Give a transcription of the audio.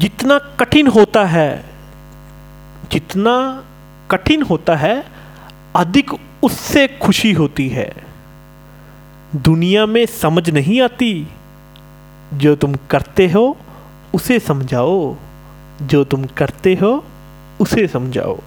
जितना कठिन होता है, जितना कठिन होता है, अधिक उससे खुशी होती है। दुनिया में समझ नहीं आती, जो तुम करते हो, उसे समझाओ। जो तुम करते हो, उसे समझाओ।